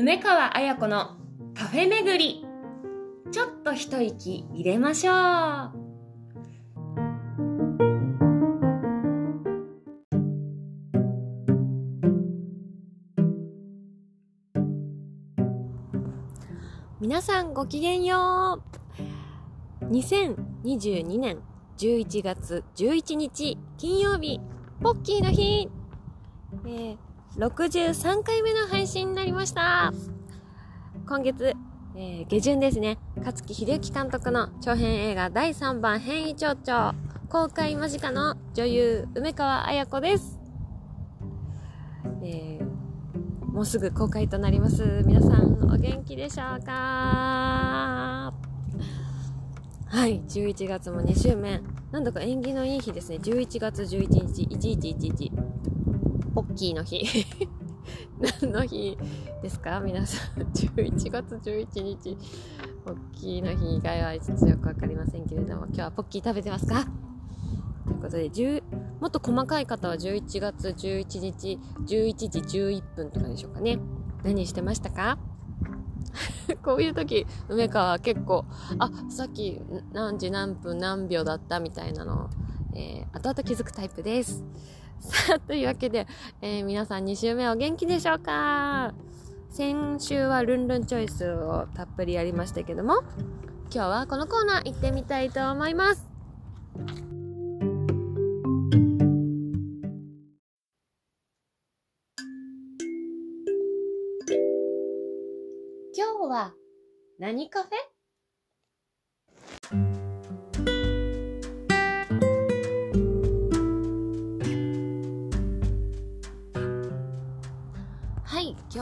梅川彩子のカフェ巡り。ちょっと一息入れましょう。皆さんごきげんよう。2022年11月11日金曜日ポッキーの日、えー、63回目の配信になりました。今月、えー、下旬ですね。勝木秀幸監督の長編映画第3番変異蝶々。公開間近の女優梅川彩子です、えー、もうすぐ公開となります。皆さんお元気でしょうか？はい、11月も2週目。なんだか縁起のいい日ですね。11月11日、1111。ポッキーの日。何の日ですか？皆さん。11月11日。ポッキーの日以外はちょっとよくわかりませんけれども、今日はポッキー食べてますか？ということで、もっと細かい方は11月11日、11時11分とかでしょうかね。何してましたか？こういう時、梅川は結構、あ、さっき何時何分何秒だったみたいなのを、えー、後々気づくタイプです。さあ、というわけで、えー、皆さん2週目お元気でしょうか？先週はルンルンチョイスをたっぷりやりましたけども、今日はこのコーナー行ってみたいと思います。今日は何カフェ？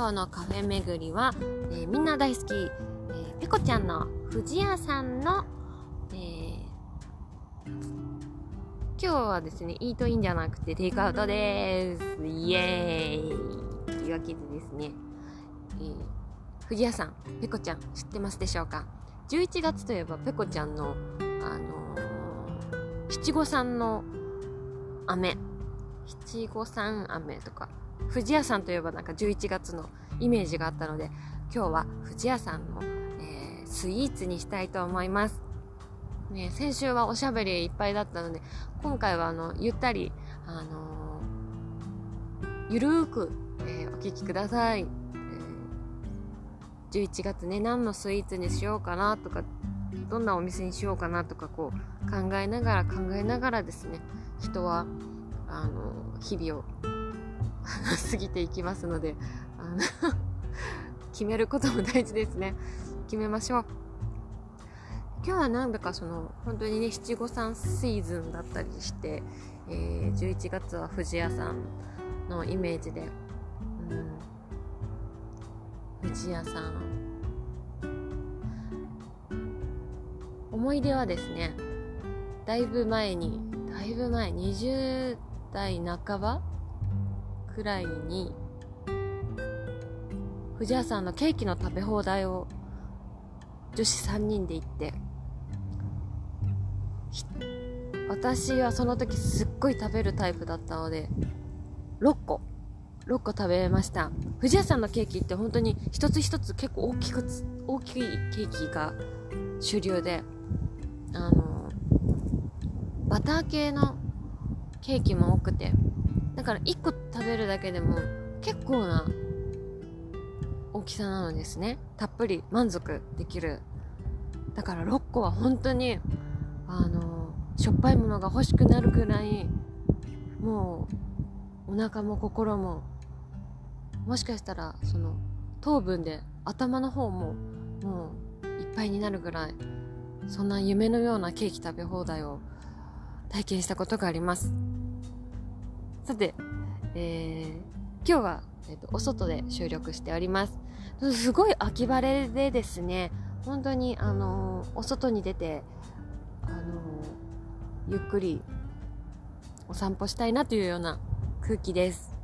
今日のカフェ巡りは、えー、みんな大好き、えー、ペコちゃんの藤屋さんの、えー、今日はですね、イートインじゃなくてテイクアウトです。イエーイというわけでですね、えー藤屋さん、ペコちゃん知ってますでしょうか ?11 月といえばペコちゃんの、あのー、七五三の飴。七五三飴とか、藤屋さんといえばなんか11月のイメージがあったので、今日は藤屋さんの、えー、スイーツにしたいと思います。ね、先週はおしゃべりいっぱいだったので、今回はあの、ゆったり、あのー、ゆるーく、えー、お聞きください。え11月ね何のスイーツにしようかなとかどんなお店にしようかなとかこう考えながら考えながらですね人はあの日々を 過ぎていきますのであの 決めることも大事ですね。決めましょう。今日はなんだかその本当にね七五三シーズンだったりして、えー、11月は藤屋さんのイメージで、うん、藤屋さん。思い出はですねだいぶ前にだいぶ前20代半ばくらいに藤屋さんのケーキの食べ放題を女子3人で行って私はその時すっごい食べるタイプだったので6個6個食べました。藤屋さんのケーキって本当に一つ一つ結構大きく大きいケーキが主流であのバター系のケーキも多くてだから1個食べるだけでも結構な大きさなのですね。たっぷり満足できる。だから6個は本当にあのしょっぱいものが欲しくなるくらいもうお腹も心ももしかしたらその糖分で頭の方ももういっぱいになるぐらいそんな夢のようなケーキ食べ放題を体験したことがあります。さて、えー、今日は、えーと、お外で収録しておりますすごい秋晴れでですね本当にあのー、お外に出てあのー、ゆっくりお散歩したいなというような空気です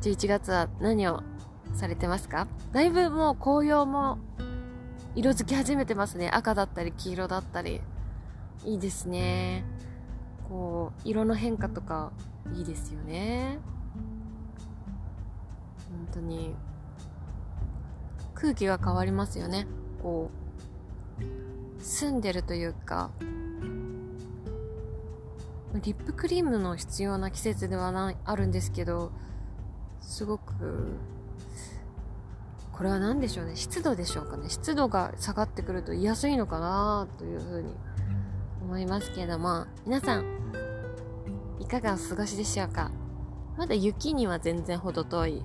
11月は何をされてますか？だいぶもう紅葉も色づき始めてますね。赤だったり黄色だったり。いいですね。こう、色の変化とかいいですよね。本当に。空気が変わりますよねこう澄んでるというかリップクリームの必要な季節ではないあるんですけどすごくこれは何でしょうね湿度でしょうかね湿度が下がってくると言いやすいのかなというふうに思いますけども皆さんかがお過ごしでしょうか？まだ雪には全然程遠い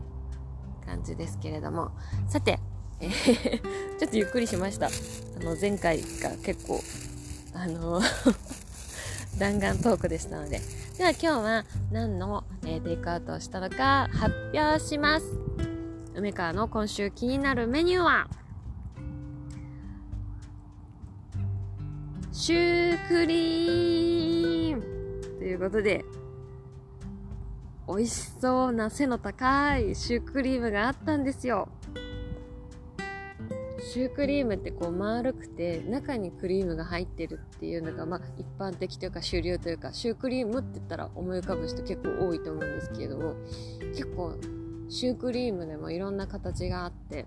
感じですけれども。さて、えー、ちょっとゆっくりしました。あの前回が結構あの 弾丸トークでしたので。では今日は何の、えー、テイクアウトをしたのか発表します。梅川の今週気になるメニューはシュークリーム。ということで美味しそうな背の高いシュークリームがあったんですよ。シュークリームってこう丸くて中にクリームが入ってるっていうのがまあ一般的というか主流というかシュークリームって言ったら思い浮かぶ人結構多いと思うんですけれども結構シュークリームでもいろんな形があって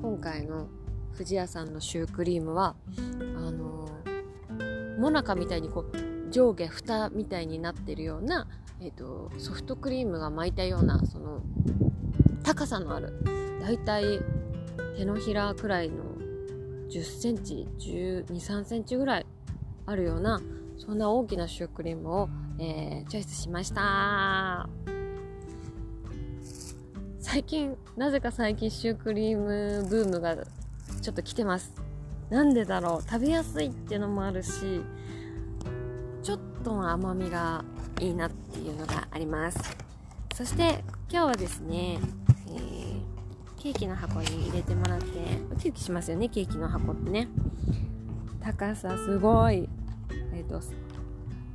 今回の富士屋さんのシュークリームはあのー、モナカみたいにこう上下蓋みたいになってるような、えーと、ソフトクリームが巻いたようなその高さのあるだいたい手のひらくらいの10センチ12、3センチぐらいあるようなそんな大きなシュークリームを、えー、チョイスしました。最近なぜか最近シュークリームブームがちょっと来てます。なんでだろう？食べやすいっていうのもあるしちょっと甘みがいいなっていうのがあります。そして今日はですねえケーキの箱に入れてもらってウキウキしますよねケーキの箱ってね。高さすごい。えっ、ー、と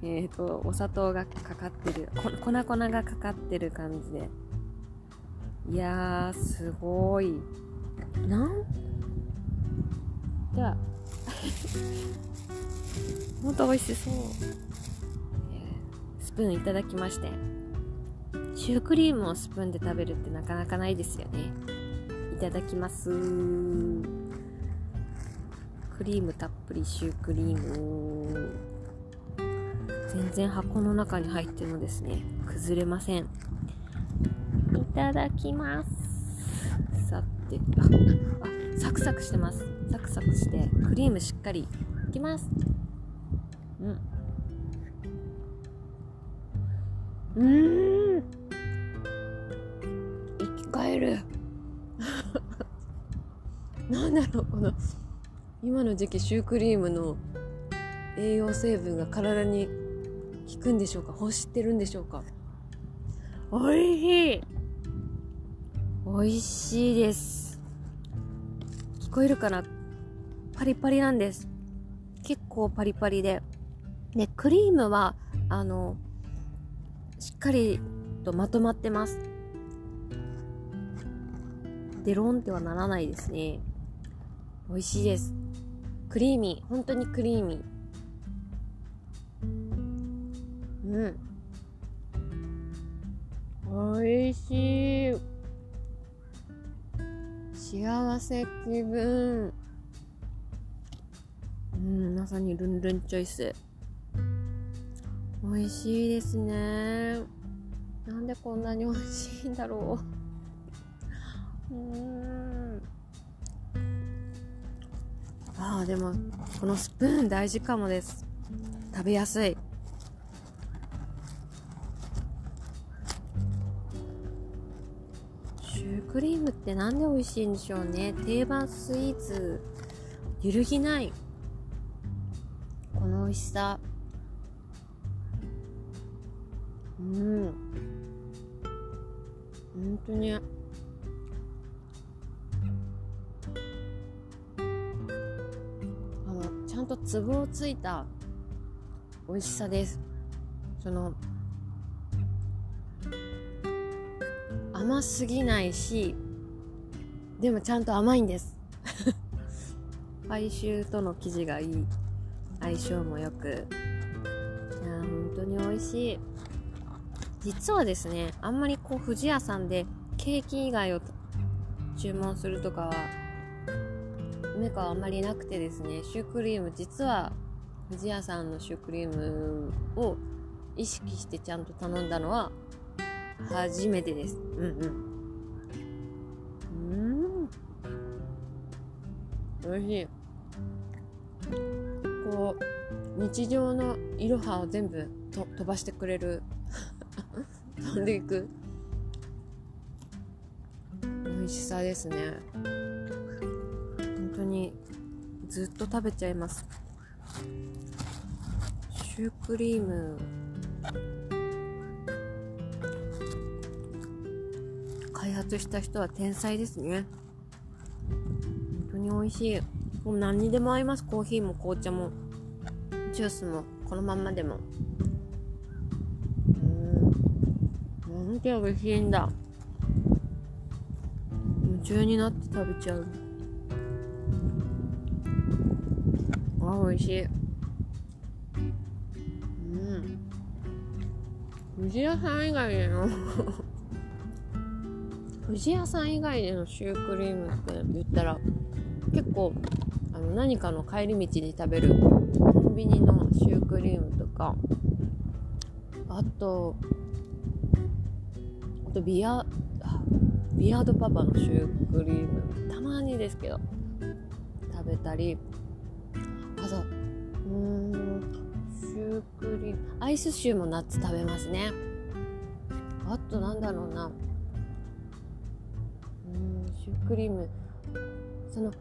えっ、ー、とお砂糖がかかってる。粉粉がかかってる感じで。いやーすごい。なん？ではほんと美味しそう、スプーンいただきまして。シュークリームをスプーンで食べるってなかなかないですよね。いただきます。クリームたっぷりシュークリーム全然箱の中に入ってるのですね崩れません。いただきます。さてああサクサクしてます。サクサクしてクリームしっかりいきます。うん。うん。生き返る。なんだろうこの今の時期シュークリームの栄養成分が体に効くんでしょうか？欲してるんでしょうか？おいしい。おいしいです。聞こえるかな？パリパリなんです結構パリパリで。でクリームはあのしっかりとまとまってます。デロンってはならないですね。美味しいです。クリーミー。本当にクリーミー。うん。美味しい。幸せ気分。うんまさにルンルンチョイス。美味しいですね。なんでこんなに美味しいんだろう。うん。ああでもこのスプーン大事かもです。食べやすい。シュークリームってなんで美味しいんでしょうね。定番スイーツ。揺るぎない。この美味しさ。うん。本当に。あのちゃんとツボをついた美味しさです。その甘すぎないしでもちゃんと甘いんです。パイシューとの生地がいい。相性もよく。いや本当に美味しい。実はですねあんまりこう富士屋さんでケーキ以外を注文するとかは梅子はあんまりなくてですねシュークリーム実は藤屋さんのシュークリームを意識してちゃんと頼んだのは初めてです。うんうん。うん。おいしい。日常のいろはを全部と飛ばしてくれる。飛んでいく。美味しさですね。本当にずっと食べちゃいます。シュークリーム。開発した人は天才ですね。本当に美味しい。もう何にでも合います。コーヒーも紅茶も。ジュースもこのまんまでも。うん。なんて美味しいんだ。夢中になって食べちゃう。あ美味しい。うん。藤屋さん以外での。藤屋さん以外でのシュークリームって言ったら結構あの何かの帰り道に食べるコンビニのシュークリームとかあとあとビアビアードパパのシュークリームたまにですけど食べたりあとうんシュークリームアイスシューもナッツ食べますね。あとなんだろうな。うんシュークリーム。その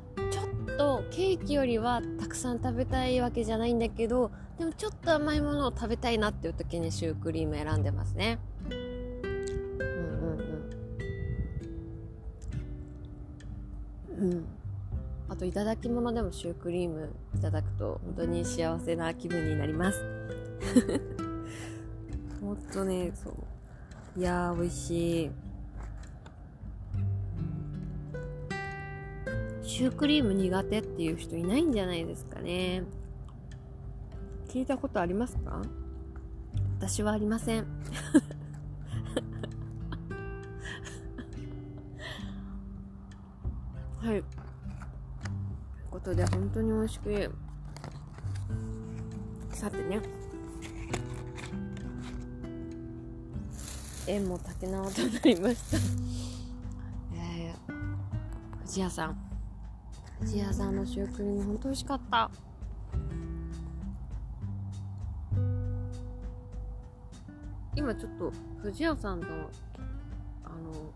とケーキよりはたくさん食べたいわけじゃないんだけどでもちょっと甘いものを食べたいなっていう時にシュークリーム選んでますね。うんうんうん。うん。あといただき物でもシュークリームいただくと本当に幸せな気分になります。ほんとねそう。いやー美味しい。シュークリーム苦手っていう人いないんじゃないですかね。聞いたことありますか？私はありません。はい。ということで本当に美味しく。さてね。縁も竹縄となりました。えー、藤屋さん藤屋さんのシュークリーム本当美味しかった。今ちょっと藤屋さんのあの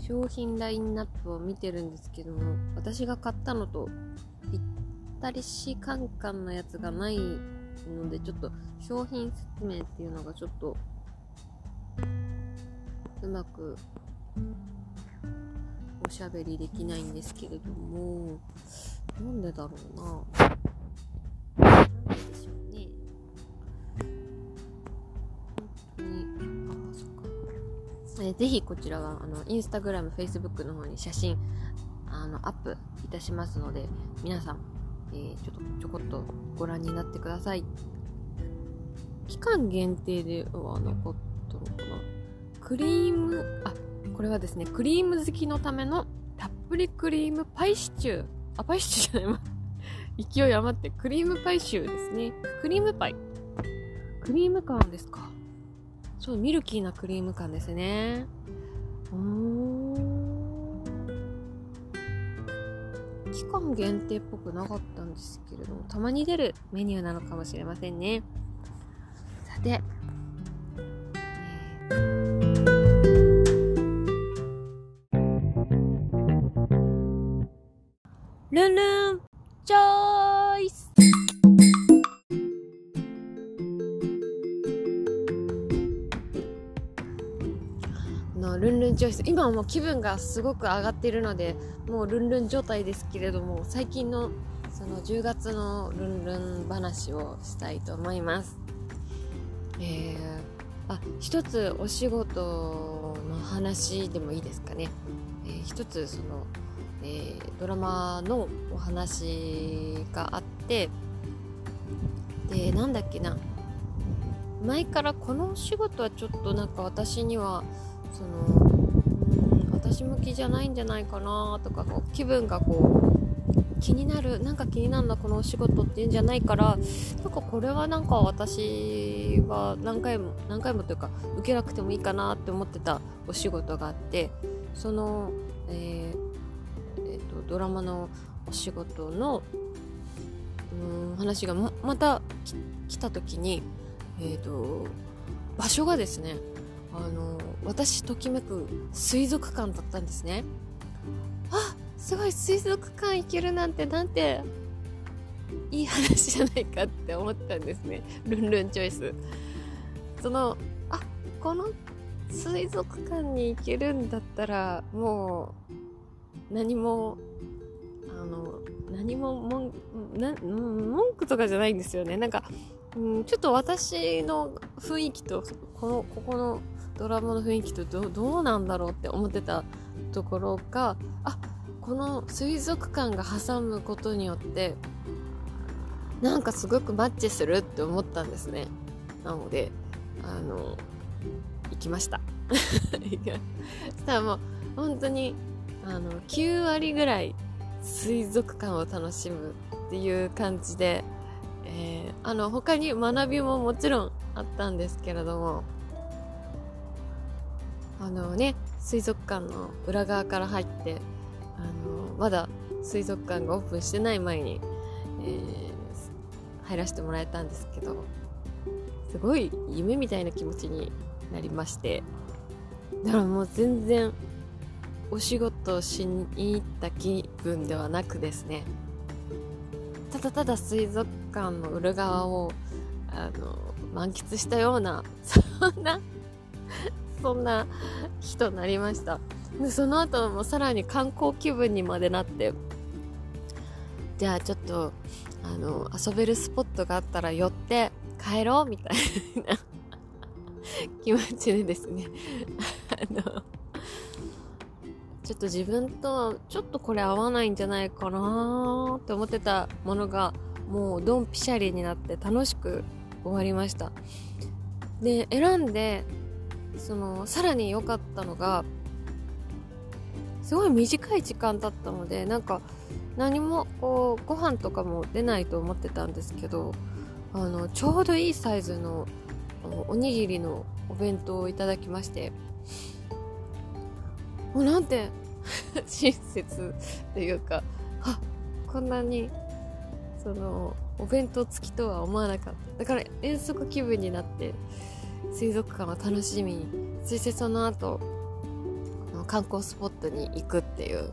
商品ラインナップを見てるんですけども私が買ったのとぴったりしカンカンのやつがないのでちょっと商品説明っていうのがちょっとうまくしゃべりできないんですけれどもなんでだろうな。なんででしょうね。本当にあそっか。えーぜひこちらはあのインスタグラム、フェイスブックの方に写真あのアップいたしますので皆さん、えーちょっとちょこっとご覧になってください。期間限定ではなかったのかな。クリームあこれはですねクリーム好きのためのたっぷりクリームパイシチュー。あパイシチューじゃないわ。勢い余ってクリームパイシューですね。クリームパイ。クリーム感ですか。そうミルキーなクリーム感ですね。期間限定っぽくなかったんですけれどもたまに出るメニューなのかもしれませんね。さて、今はもう気分がすごく上がっているのでもうルンルン状態ですけれども最近のその10月のルンルン話をしたいと思います。えー、あ一つお仕事の話でもいいですかね、えー一つその、えードラマのお話があってでなんだっけな。前からこのお仕事はちょっとなんか私にはその私向きじゃないんじゃないかなとかこう気分がこう気になるなんか気になるなこのお仕事っていうんじゃないからなんかこれはなんか私は何回も何回もというか受けなくてもいいかなって思ってたお仕事があってその、えーえーと、ドラマのお仕事のうん話がままた来た時に、えーと場所がですねあの私ときめく水族館だったんですね。あすごい水族館行けるなんてなんていい話じゃないかって思ったんですね。ルンルンチョイス。そのあこの水族館に行けるんだったらもう何もあの何も文文句とかじゃないんですよね。なんか、うん、ちょっと私の雰囲気とこのここのドラマの雰囲気とどうなんだろうって思ってたところがあこの水族館が挟むことによってなんかすごくマッチするって思ったんですね。なのであの行きました。そした。らもう本当にあの9割ぐらい水族館を楽しむっていう感じで、えー、あの他に学びももちろんあったんですけれどもあのね水族館の裏側から入ってあのまだ水族館がオープンしてない前に、えー、入らせてもらえたんですけどすごい夢みたいな気持ちになりましてだからもう全然お仕事しに行った気分ではなくですねただただ水族館の裏側をあの満喫したようなそんなそんな日となりました。でその後もさらに観光気分にまでなって。じゃあちょっとあの遊べるスポットがあったら寄って帰ろうみたいな。気持ちでですね。あのちょっと自分とちょっとこれ合わないんじゃないかなって思ってたものがもうドンピシャリになって楽しく終わりました。で選んでそのさらに良かったのがすごい短い時間だったのでなんか何もこうご飯とかも出ないと思ってたんですけどあのちょうどいいサイズのおにぎりのお弁当をいただきましてもうなんて 親切というかあこんなにそのお弁当付きとは思わなかった。だから遠足気分になって水族館を楽しみにそしてその後観光スポットに行くっていう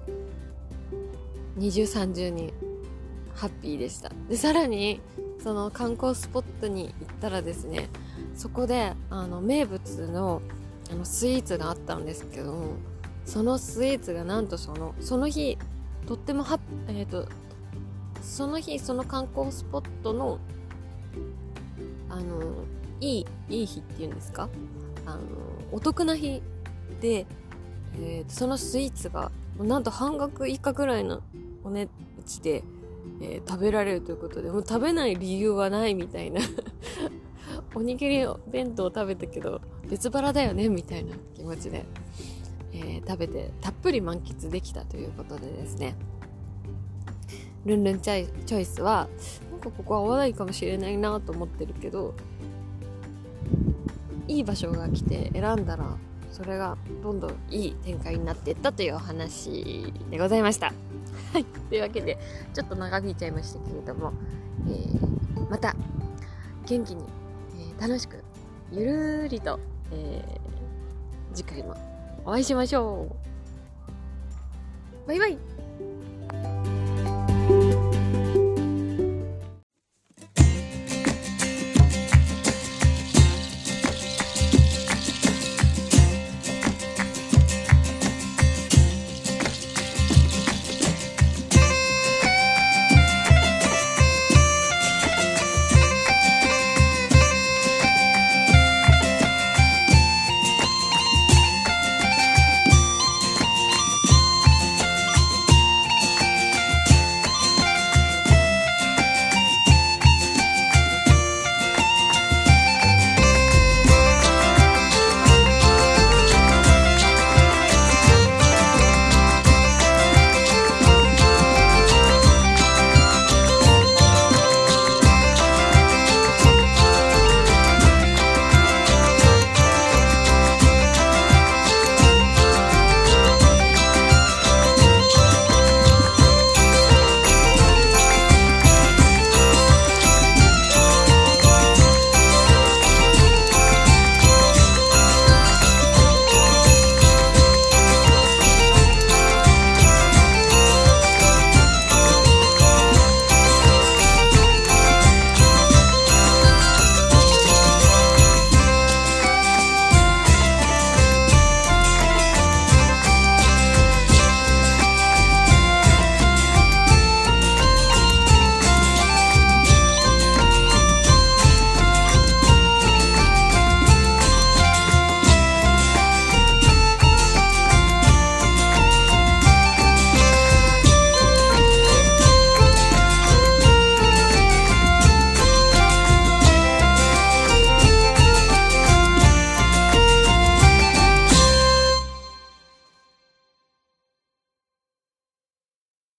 二重三重にハッピーでした。でさらにその観光スポットに行ったらですねそこであの名物のあのスイーツがあったんですけどもそのスイーツがなんとそのその日とってもハえっ、ー、とその日その観光スポットのあのいいいい日っていうんですか？あのお得な日で、えー、そのスイーツがなんと半額以下ぐらいのお値打ちで、えー、食べられるということでもう食べない理由はないみたいな。おにぎり弁当を食べたけど別腹だよねみたいな気持ちで、えー、食べてたっぷり満喫できたということでですね。ルンルンチョイスはなんかここは合わないかもしれないなと思ってるけどいい場所が来て選んだらそれがどんどんいい展開になっていったというお話でございました。はい、というわけでちょっと長引いちゃいましたけれども、えー、また元気に、えー、楽しくゆるりと、えー、次回もお会いしましょう。バイバイ。